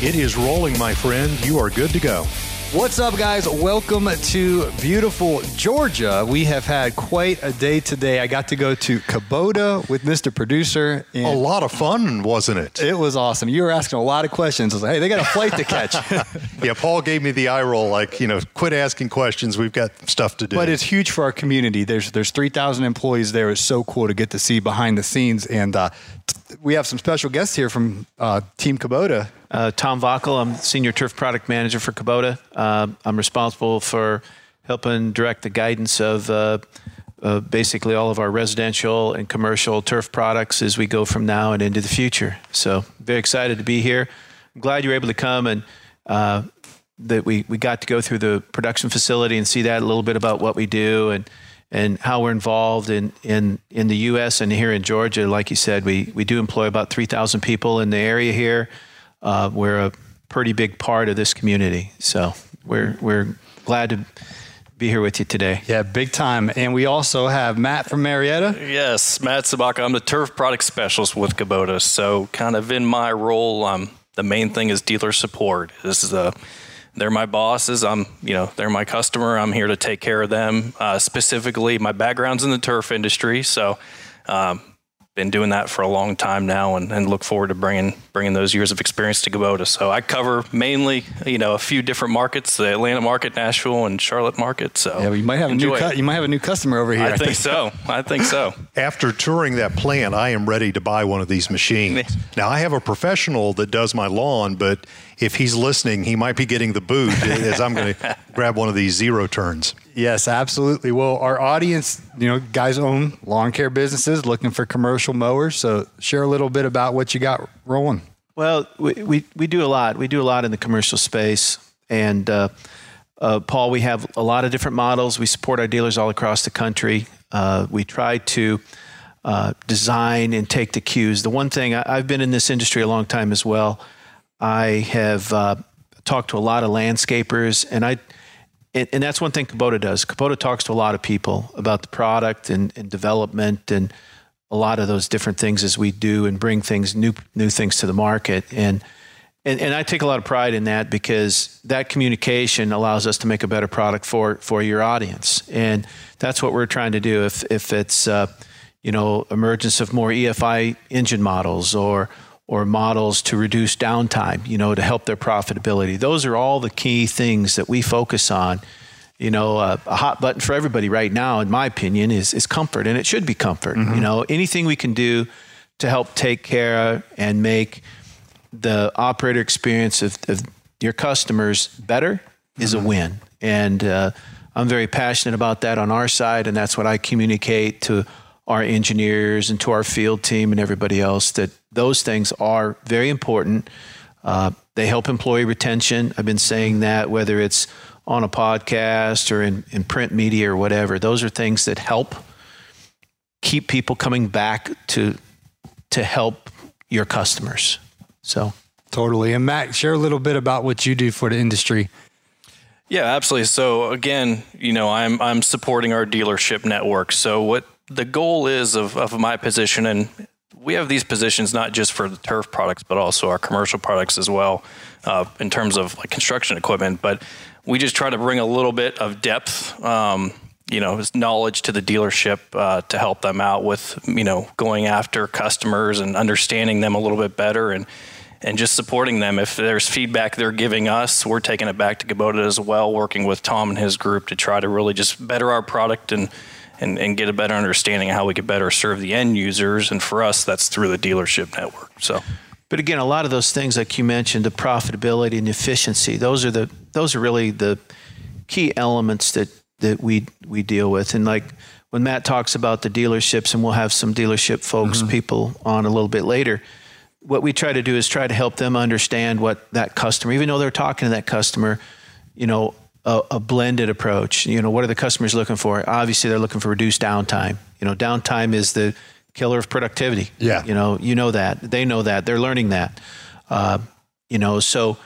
It is rolling, my friend. You are good to go. What's up, guys? Welcome to beautiful Georgia. We have had quite a day today. I got to go to Kubota with Mr. Producer. And a lot of fun, wasn't it? It was awesome. You were asking a lot of questions. I was like, hey, they got a flight to catch. yeah, Paul gave me the eye roll, like, you know, quit asking questions. We've got stuff to do. But it's huge for our community. There's there's 3,000 employees there. It's so cool to get to see behind the scenes. And uh, we have some special guests here from uh, Team Kubota. Uh, Tom Vockel, I'm Senior Turf Product Manager for Kubota. Uh, I'm responsible for helping direct the guidance of uh, uh, basically all of our residential and commercial turf products as we go from now and into the future. So, very excited to be here. I'm glad you were able to come and uh, that we, we got to go through the production facility and see that a little bit about what we do and and how we're involved in, in, in the U.S. and here in Georgia. Like you said, we, we do employ about 3,000 people in the area here uh, we're a pretty big part of this community. So we're we're glad to be here with you today. Yeah, big time. And we also have Matt from Marietta. Yes, Matt Sabaka. I'm the turf product specialist with Kubota. So kind of in my role, um, the main thing is dealer support. This is a they're my bosses. I'm, you know, they're my customer. I'm here to take care of them. Uh, specifically, my background's in the turf industry, so um, been doing that for a long time now and, and, look forward to bringing bringing those years of experience to Kubota. So I cover mainly, you know, a few different markets, the Atlanta market, Nashville, and Charlotte market. So yeah, you might have a new cu- you might have a new customer over here. I, I think, think so. I think so. After touring that plant, I am ready to buy one of these machines. now I have a professional that does my lawn, but if he's listening, he might be getting the boot as I'm going to grab one of these zero turns. Yes, absolutely. Well, our audience, you know, guys own lawn care businesses looking for commercial mowers. So share a little bit about what you got rolling. Well, we, we, we do a lot. We do a lot in the commercial space. And uh, uh, Paul, we have a lot of different models. We support our dealers all across the country. Uh, we try to uh, design and take the cues. The one thing I, have been in this industry a long time as well. I have uh, talked to a lot of landscapers, and I and, and, that's one thing Kubota does. Kubota talks to a lot of people about the product and, and, development and a lot of those different things as we do and bring things new new things to the market and. And, and I take a lot of pride in that because that communication allows us to make a better product for, for your audience, and that's what we're trying to do. If if it's uh, you know emergence of more EFI engine models or or models to reduce downtime, you know, to help their profitability. Those are all the key things that we focus on. You know, uh, a hot button for everybody right now, in my opinion, is is comfort, and it should be comfort. Mm-hmm. You know, anything we can do to help take care and make the operator experience of, of your customers better mm-hmm. is a mm-hmm. win. And uh, I'm very passionate about that on our side, and that's what I communicate to our engineers and to our field team and everybody else that those things are very important. Uh, they help employee retention. I've been saying that whether it's on a podcast or in, in print media or whatever. Those are things that help keep people coming back to to help your customers. So totally. And Matt, share a little bit about what you do for the industry. Yeah, absolutely. So again, you know, I'm I'm supporting our dealership network. So what the goal is of, of my position, and we have these positions not just for the turf products, but also our commercial products as well, uh, in terms of like construction equipment. But we just try to bring a little bit of depth, um, you know, knowledge to the dealership uh, to help them out with, you know, going after customers and understanding them a little bit better and and just supporting them. If there's feedback they're giving us, we're taking it back to Kubota as well, working with Tom and his group to try to really just better our product and and, and get a better understanding of how we could better serve the end users. And for us, that's through the dealership network. So. But again, a lot of those things, like you mentioned, the profitability and efficiency, those are the those are really the key elements that that we we deal with. And like when Matt talks about the dealerships, and we'll have some dealership folks, mm-hmm. people on a little bit later, what we try to do is try to help them understand what that customer, even though they're talking to that customer, you know, a, a, blended approach. You know, what are the customers looking for? Obviously, they're looking for reduced downtime. You know, downtime is the killer of productivity. Yeah. You know, you know that. They know that. They're learning that. Uh, you know, so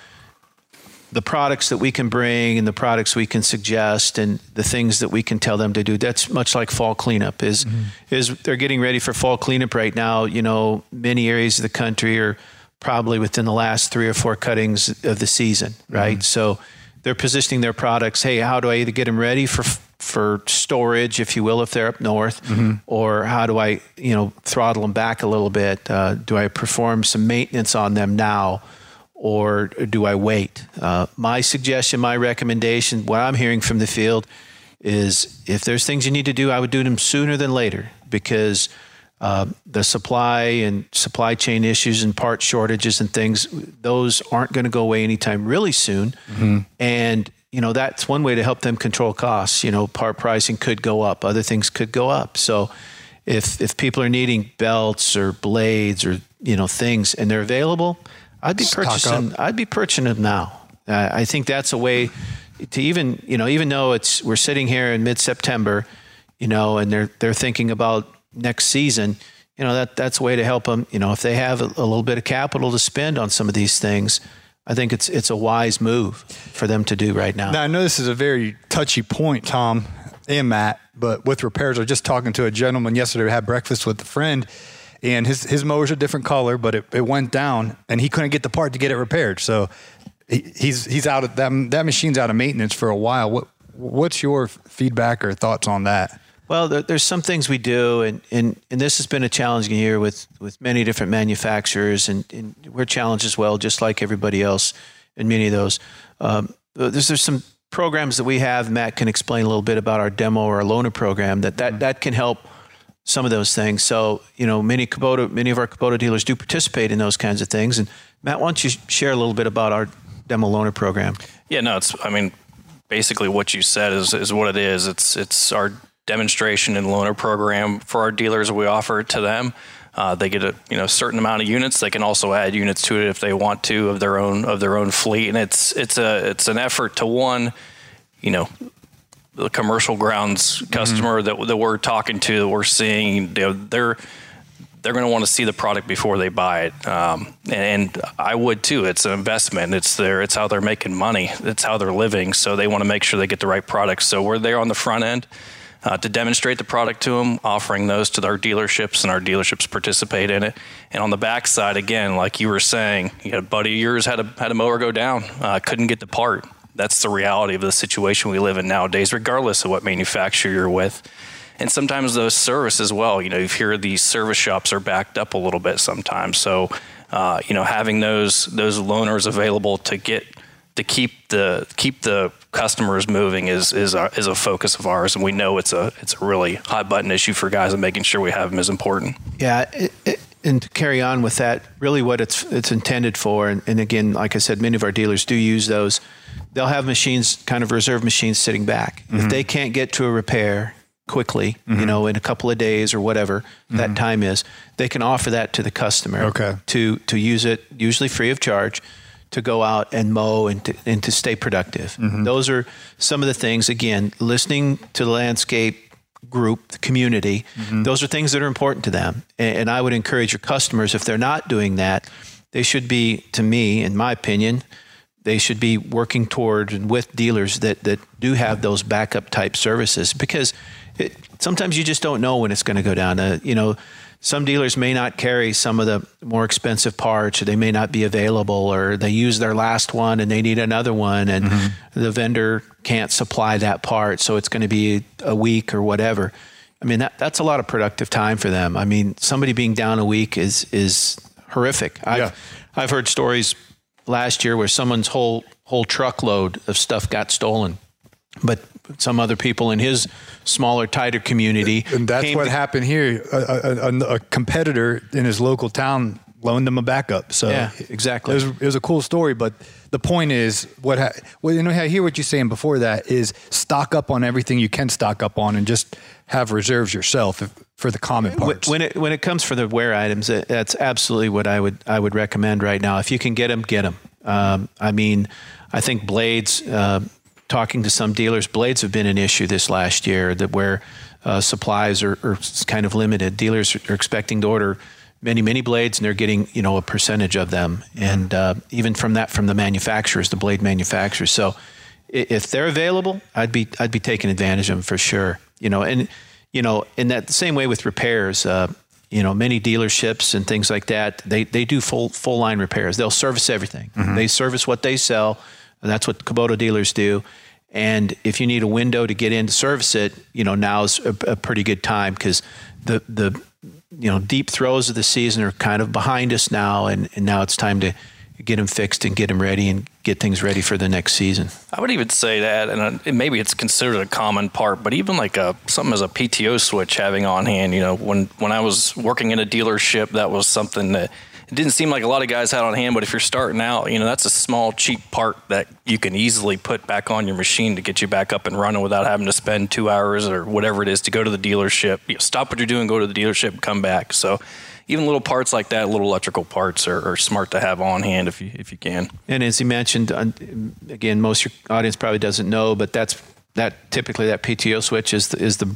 the products that we can bring and the products we can suggest and the things that we can tell them to do that's much like fall cleanup is mm-hmm. is they're getting ready for fall cleanup right now you know many areas of the country are probably within the last three or four cuttings of the season right mm-hmm. so they're positioning their products hey how do i either get them ready for for storage if you will if they're up north mm-hmm. or how do i you know throttle them back a little bit uh, do i perform some maintenance on them now or do I wait? Uh, my suggestion, my recommendation, what I'm hearing from the field is if there's things you need to do, I would do them sooner than later because uh, the supply and supply chain issues and part shortages and things, those aren't going to go away anytime really soon. Mm-hmm. And you know that's one way to help them control costs. You know, part pricing could go up, other things could go up. So if if people are needing belts or blades or you know things and they're available, I'd be Stock purchasing. Up. I'd be purchasing them now. Uh, I think that's a way to even you know even though it's we're sitting here in mid September, you know, and they're they're thinking about next season. You know that that's a way to help them. You know, if they have a, a little bit of capital to spend on some of these things, I think it's it's a wise move for them to do right now. Now I know this is a very touchy point, Tom and Matt, but with repairs, I was just talking to a gentleman yesterday. I had breakfast with a friend and his his mower's a different color, but it, it went down, and he couldn't get the part to get it repaired. So he, he's he's out of that that machine's out of maintenance for a while. What what's your feedback or thoughts on that? Well, there, there's some things we do, and, and, and this has been a challenging year with, with many different manufacturers, and, and we're challenged as well, just like everybody else in many of those. Um, there's, there's some programs that we have. Matt can explain a little bit about our demo or our loaner program that, that, that can help some of those things. So, you know, many Kubota, many of our Kubota dealers do participate in those kinds of things. And Matt, why don't you share a little bit about our demo loaner program? Yeah, no, it's, I mean, basically what you said is, is what it is. It's, it's our demonstration and loaner program for our dealers. We offer it to them. Uh, they get a you know certain amount of units. They can also add units to it if they want to of their own of their own fleet. And it's it's a it's an effort to one, you know, the commercial grounds customer mm-hmm. that, that we're talking to, that we're seeing, you know, they're they're going to want to see the product before they buy it. Um, and, and, I would too. It's an investment. It's their, it's how they're making money. It's how they're living. So they want to make sure they get the right product. So we're there on the front end uh, to demonstrate the product to them, offering those to our dealerships, and our dealerships participate in it. And on the back side, again, like you were saying, you know, a buddy of yours had a had a mower go down, uh, couldn't get the part that's the reality of the situation we live in nowadays, regardless of what manufacturer you're with. And sometimes those service as well. You know, you hear these service shops are backed up a little bit sometimes. So, uh, you know, having those those loaners available to get to keep the keep the customers moving is is a, is a focus of ours, and we know it's a it's a really hot button issue for guys, and making sure we have them is important. Yeah, it, it, and to carry on with that, really what it's it's intended for, and, and again, like I said, many of our dealers do use those they'll have machines, kind of reserve machines sitting back. Mm-hmm. If they can't get to a repair quickly, mm-hmm. you know, in a couple of days or whatever mm-hmm. that time is, they can offer that to the customer okay. to to use it, usually free of charge, to go out and mow and to, and to stay productive. Mm-hmm. Those are some of the things. Again, listening to the landscape group, the community, mm-hmm. those are things that are important to them. And, and I would encourage your customers, if they're not doing that, they should be, to me, in my opinion, they should be working toward and with dealers that, that do have those backup type services because it, sometimes you just don't know when it's going to go down. Uh, you know, some dealers may not carry some of the more expensive parts or they may not be available or they use their last one and they need another one and mm-hmm. the vendor can't supply that part so it's going to be a week or whatever i mean that, that's a lot of productive time for them i mean somebody being down a week is is horrific i've, yeah. I've heard stories last year where someone's whole whole truckload of stuff got stolen, but some other people in his smaller, tighter community. And that's what to- happened here. A, a, a, competitor in his local town loaned them a backup. So Yeah, exactly. It was, it was a cool story, but the point is what ha- well, you know I hear what you're saying before that is stock up on everything you can stock up on and just have reserves yourself if, for the common parts. When it when it comes for the wear items, it, that's absolutely what I would I would recommend right now. If you can get them, get them. Um, I mean, I think blades. Uh, talking to some dealers, blades have been an issue this last year. That where uh, supplies are, are kind of limited. Dealers are expecting to order many many blades, and they're getting you know a percentage of them, and uh, even from that from the manufacturers, the blade manufacturers. So if they're available, I'd be I'd be taking advantage of them for sure. You know, and you know, in that same way with repairs, uh, you know, many dealerships and things like that, they they do full full line repairs. They'll service everything. They service what they sell, that's what Kubota dealers do. And if you need a window to get in to service it, you know, now's a, a pretty good time because the the you know deep throes of the season are kind of behind us now, and, and now it's time to get them fixed and get them ready and get things ready for the next season. I would even say that, and uh, and maybe it's considered a common part, but even like a something as a PTO switch having on hand. You know, when when I was working in a dealership, that was something that it didn't seem like a lot of guys had on hand. But if you're starting out, you know, that's a small, cheap part that you can easily put back on your machine to get you back up and running without having to spend two hours or whatever it is to go to the dealership. You know, stop what you're doing, go to the dealership, come back. So. Even little parts like that, little electrical parts, are, are smart to have on hand if you if you can. And as you mentioned, uh, again, most your audience probably doesn't know, but that's that typically that PTO switch is the, is the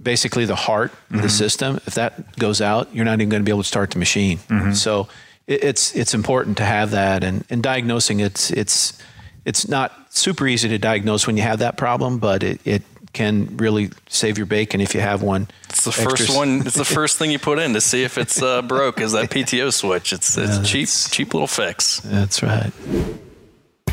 basically the heart of the system. If that goes out, you're not even going to be able to start the machine. So it, it's it's important to have that, and, and diagnosing it's it's it's not super easy to diagnose when you have that problem, but it, it can really save your bacon if you have one. It's the first one. It's the first thing you put in to see if it's uh, broke. Is that PTO switch? It's it's Yeah, cheap, cheap little fix. That's right.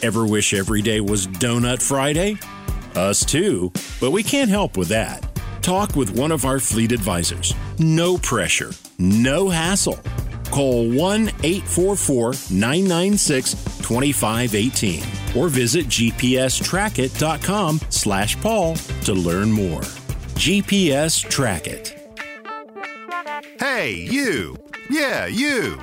Ever wish every day was Donut Friday? Us too, but we can't help with that. Talk with one of our fleet advisors. No pressure, no hassle. Call 1 844 996 2518 or visit gpstrackit.com slash Paul to learn more. GPS Track It. Hey, you! Yeah, you!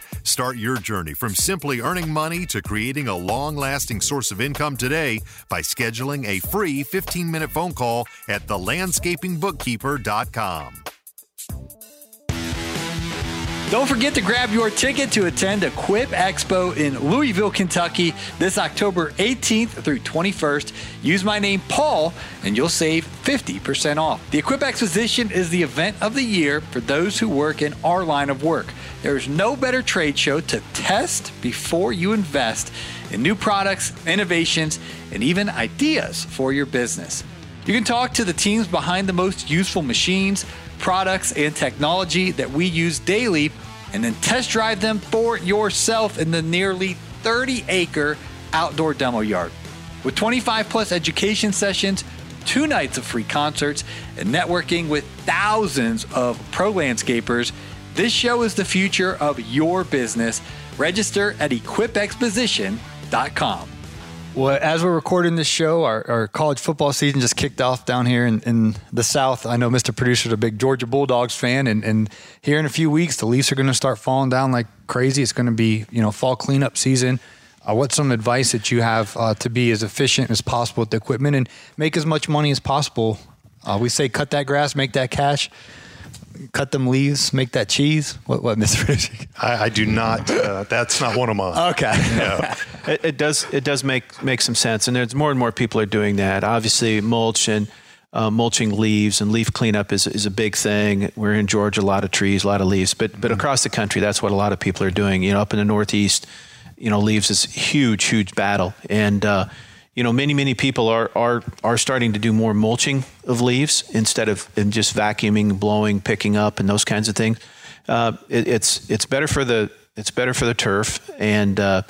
Start your journey from simply earning money to creating a long lasting source of income today by scheduling a free 15 minute phone call at thelandscapingbookkeeper.com. Don't forget to grab your ticket to attend Equip Expo in Louisville, Kentucky this October 18th through 21st. Use my name, Paul, and you'll save 50% off. The Equip Exposition is the event of the year for those who work in our line of work. There is no better trade show to test before you invest in new products, innovations, and even ideas for your business. You can talk to the teams behind the most useful machines, products, and technology that we use daily, and then test drive them for yourself in the nearly 30 acre outdoor demo yard. With 25 plus education sessions, two nights of free concerts, and networking with thousands of pro landscapers, this show is the future of your business. Register at equipexposition.com. Well, as we're recording this show, our, our college football season just kicked off down here in, in the South. I know Mr. Producer's a big Georgia Bulldogs fan, and, and here in a few weeks, the Leafs are going to start falling down like crazy. It's going to be, you know, fall cleanup season. Uh, what's some advice that you have uh, to be as efficient as possible with the equipment and make as much money as possible? Uh, we say cut that grass, make that cash. Cut them leaves, make that cheese? What, what, Mr. I, I do not. Uh, that's not one of mine. Okay. it, it does it does make make some sense, and there's more and more people are doing that. Obviously, mulch and uh, mulching leaves and leaf cleanup is, is a big thing. We're in Georgia, a lot of trees, a lot of leaves, but but across the country, that's what a lot of people are doing. You know, up in the Northeast, you know, leaves is huge, huge battle, and uh, you know, many many people are are are starting to do more mulching of leaves instead of in just vacuuming, blowing, picking up, and those kinds of things. Uh, it, it's it's better for the it's better for the turf, and uh,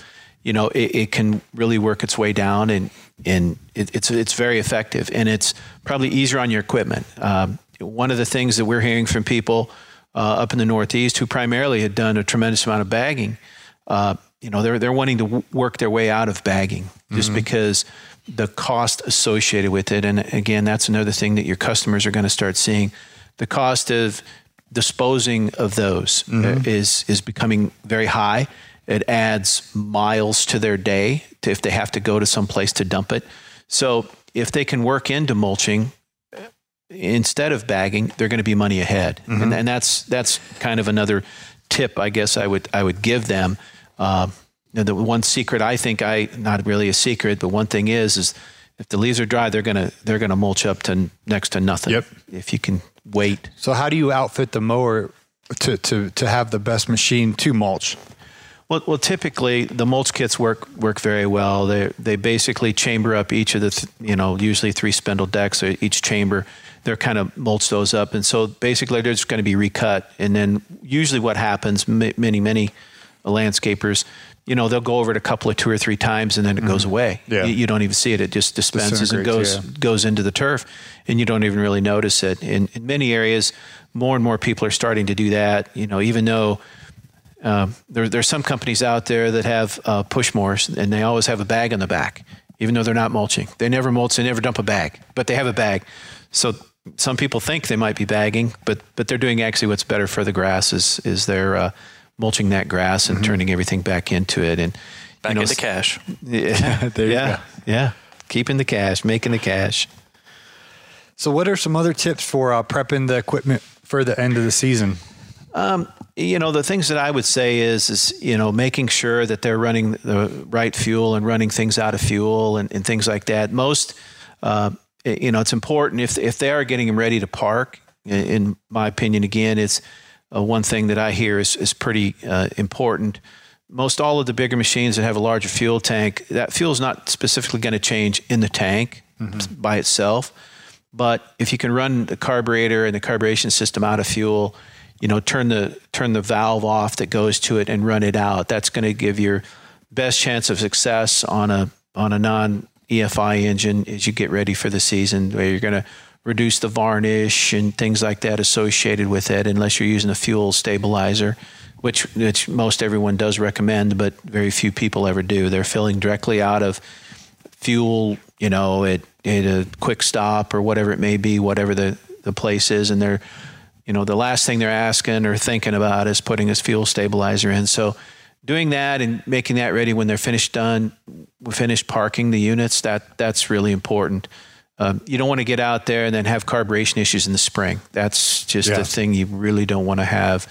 you know, it, it, can really work its way down, and and it, it's it's very effective, and it's probably easier on your equipment. Um, one of the things that we're hearing from people uh, up in the Northeast who primarily had done a tremendous amount of bagging, uh, you know, they're they're wanting to work their way out of bagging just mm-hmm. because the cost associated with it, and again, that's another thing that your customers are going to start seeing. The cost of disposing of those mm-hmm. is is becoming very high it adds miles to their day to if they have to go to some place to dump it. So if they can work into mulching instead of bagging, they're going to be money ahead, mm-hmm. and, and, that's that's kind of another tip I guess I would I would give them. Uh, the one secret I think I not really a secret, but one thing is is if the leaves are dry, they're gonna they're gonna mulch up to next to nothing. Yep. If you can wait. So how do you outfit the mower to to to have the best machine to mulch? Well, well, typically the mulch kits work work very well. They they basically chamber up each of the th- you know usually three spindle decks or each chamber. They're kind of mulch those up, and so basically they're just going to be recut. And then usually what happens, many many landscapers, you know, they'll go over it a couple of two or three times, and then it mm-hmm. goes away. Yeah. You, you, don't even see it; it just dispenses and goes yeah. goes into the turf, and you don't even really notice it. In, in many areas, more and more people are starting to do that. You know, even though um, there, there's some companies out there that have uh, push mowers, and they always have a bag on the back, even though they're not mulching. They never mulch, they never dump a bag, but they have a bag. So some people think they might be bagging, but but they're doing actually what's better for the grass is is they're uh, mulching that grass and mm-hmm. turning everything back into it and back you know, into cash. Yeah, yeah, yeah. Keeping the cash, making the cash. So, what are some other tips for uh, prepping the equipment for the end of the season? Um, you know, the things that I would say is, is you know, making sure that they're running the right fuel and running things out of fuel and, and things like that. Most, uh, you know, it's important if if they are getting them ready to park. In my opinion, again, it's uh, one thing that I hear is is pretty uh, important. Most all of the bigger machines that have a larger fuel tank, that fuel is not specifically going to change in the tank mm-hmm. by itself. But if you can run the carburetor and the carburation system out of fuel, you know, turn the turn the valve off that goes to it and run it out. That's going to give your best chance of success on a on a non EFI engine as you get ready for the season, where you're going to reduce the varnish and things like that associated with it, unless you're using a fuel stabilizer, which which most everyone does recommend, but very few people ever do. They're filling directly out of fuel, you know, at, at a quick stop or whatever it may be, whatever the, the place is, and they're you know, the last thing they're asking or thinking about is putting this fuel stabilizer in. So doing that and making that ready when they're finished done, finished parking the units, that that's really important. Um, you don't want to get out there and then have carburation issues in the spring. That's just yeah. the thing you really don't want to have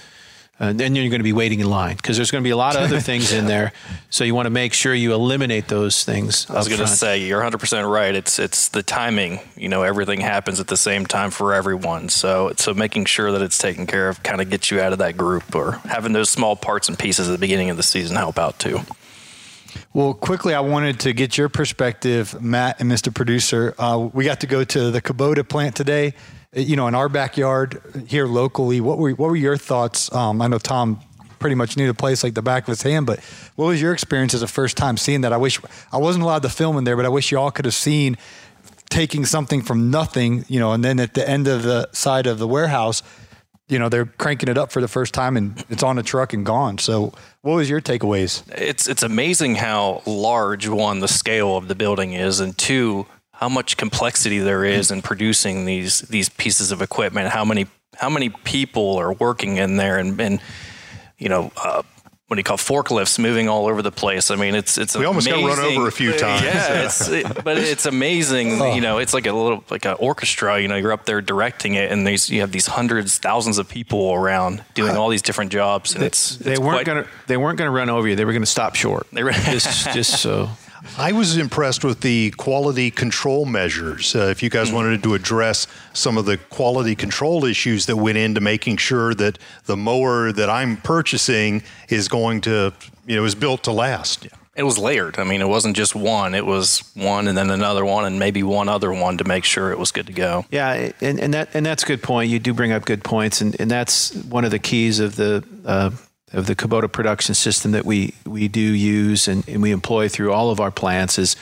and then you're going to be waiting in line because there's going to be a lot of other things in there. So you want to make sure you eliminate those things. I was going to say you're 100 percent right. It's it's the timing. You know, everything happens at the same time for everyone. So so making sure that it's taken care of kind of gets you out of that group, or having those small parts and pieces at the beginning of the season help out too. Well, quickly, I wanted to get your perspective, Matt and Mr. Producer. Uh, we got to go to the Kubota plant today you know, in our backyard here locally, what were what were your thoughts? Um, I know Tom pretty much knew the place like the back of his hand, but what was your experience as a first time seeing that? I wish I wasn't allowed to film in there, but I wish you all could have seen taking something from nothing, you know, and then at the end of the side of the warehouse, you know, they're cranking it up for the first time and it's on a truck and gone. So, what was your takeaways? It's it's amazing how large one the scale of the building is, and two how much complexity there is in producing these these pieces of equipment. How many how many people are working in there, and, and you know. Uh, what do you call forklifts moving all over the place. I mean, it's it's we almost amazing. got run over a few times. Yeah, it's, it, but it's amazing. Oh. You know, it's like a little like an orchestra. You know, you're up there directing it, and these you have these hundreds, thousands of people around doing all these different jobs, and it's, they weren't gonna they weren't gonna run over you. They were gonna stop short. They were just just so. I was impressed with the quality control measures. Uh, if you guys mm-hmm. wanted to address some of the quality control issues that went into making sure that the mower that I'm purchasing is going to, you know, is built to last. Yeah. It was layered. I mean, it wasn't just one. It was one and then another one and maybe one other one to make sure it was good to go. Yeah, and, and that and that's a good point. You do bring up good points, and, and that's one of the keys of the uh, of the Kubota production system that we, we do use and, and we employ through all of our plants is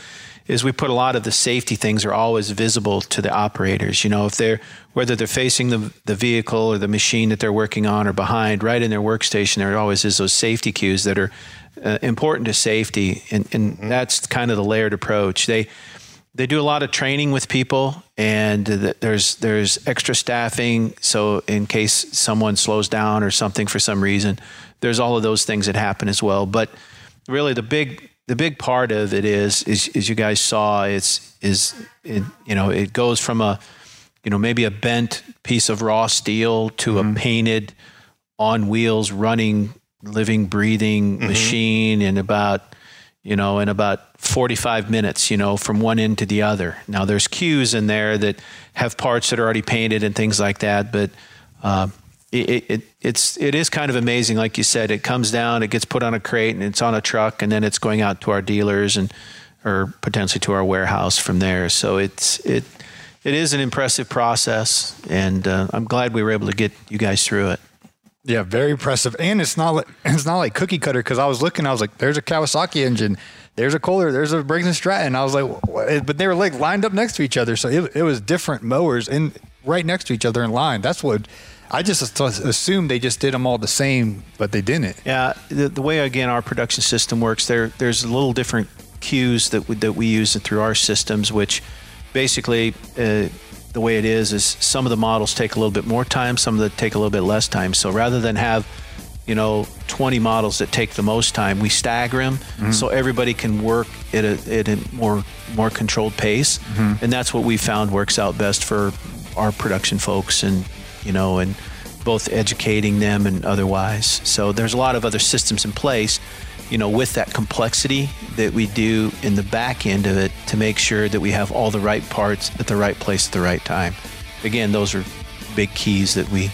is we put a lot of the safety things are always visible to the operators. You know, if they're whether they're facing the the vehicle or the machine that they're working on or behind, right in their workstation, there always is those safety cues that are uh, important to safety, and and mm-hmm. that's kind of the layered approach. They they do a lot of training with people, and there's there's extra staffing. So in case someone slows down or something for some reason, there's all of those things that happen as well. But really, the big the big part of it is is as you guys saw, it's is it, you know it goes from a you know maybe a bent piece of raw steel to mm-hmm. a painted on wheels running living breathing mm-hmm. machine in about you know, in about 45 minutes, you know, from one end to the other. Now, there's queues in there that have parts that are already painted and things like that, but uh, it, it, it's it is kind of amazing. Like you said, it comes down, it gets put on a crate, and it's on a truck, and then it's going out to our dealers and or potentially to our warehouse from there. So it's it it is an impressive process, and uh, I'm glad we were able to get you guys through it. Yeah, very impressive. And it's not like it's not like cookie cutter because I was looking, I was like, "There's a Kawasaki engine, there's a Kohler, there's a Briggs and Stratton." I was like, what? but they were like lined up next to each other, so it, it was different mowers and right next to each other in line. That's what I just assumed they just did them all the same, but they didn't. Yeah, the, the way again our production system works, there there's little different queues that we, that we use through our systems, which basically. Uh, the way it is is some of the models take a little bit more time, some of them take a little bit less time. So rather than have you know 20 models that take the most time, we stagger them mm-hmm. so everybody can work at a, at a more more controlled pace, mm-hmm. and that's what we found works out best for our production folks and you know and both educating them and otherwise. So there's a lot of other systems in place you know, with that complexity that we do in the back end of it to make sure that we have all the right parts at the right place at the right time. Again, those are big keys that we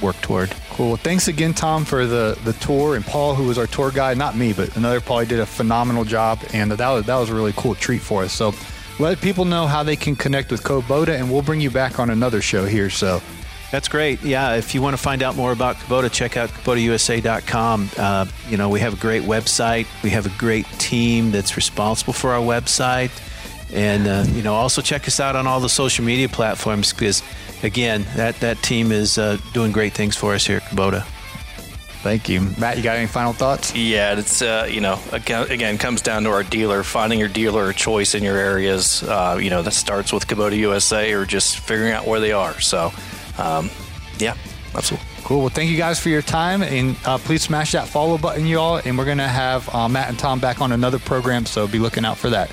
work toward. Cool. Thanks again, Tom, for the, the tour, and Paul, who was our tour guide. Not me, but another Paul. He did a phenomenal job, and that was, that was a really cool treat for us. So let people know how they can connect with Kubota, and we'll bring you back on another show here. So that's great. Yeah, if you want to find out more about Kubota, check out KubotaUSA.com. Uh, you know, we have a great website. We have a great team that's responsible for our website. And, uh, you know, also check us out on all the social media platforms because, again, that, that team is uh, doing great things for us here at Kubota. Thank you. Matt, you got any final thoughts? Yeah, it's, uh, you know, again, again, comes down to our dealer, finding your dealer of choice in your areas. Uh, you know, that starts with Kubota USA or just figuring out where they are. So, um, yeah, absolutely. Cool. Well, thank you guys for your time, and uh, please smash that follow button, you all. And we're gonna have uh, Matt and Tom back on another program, so be looking out for that.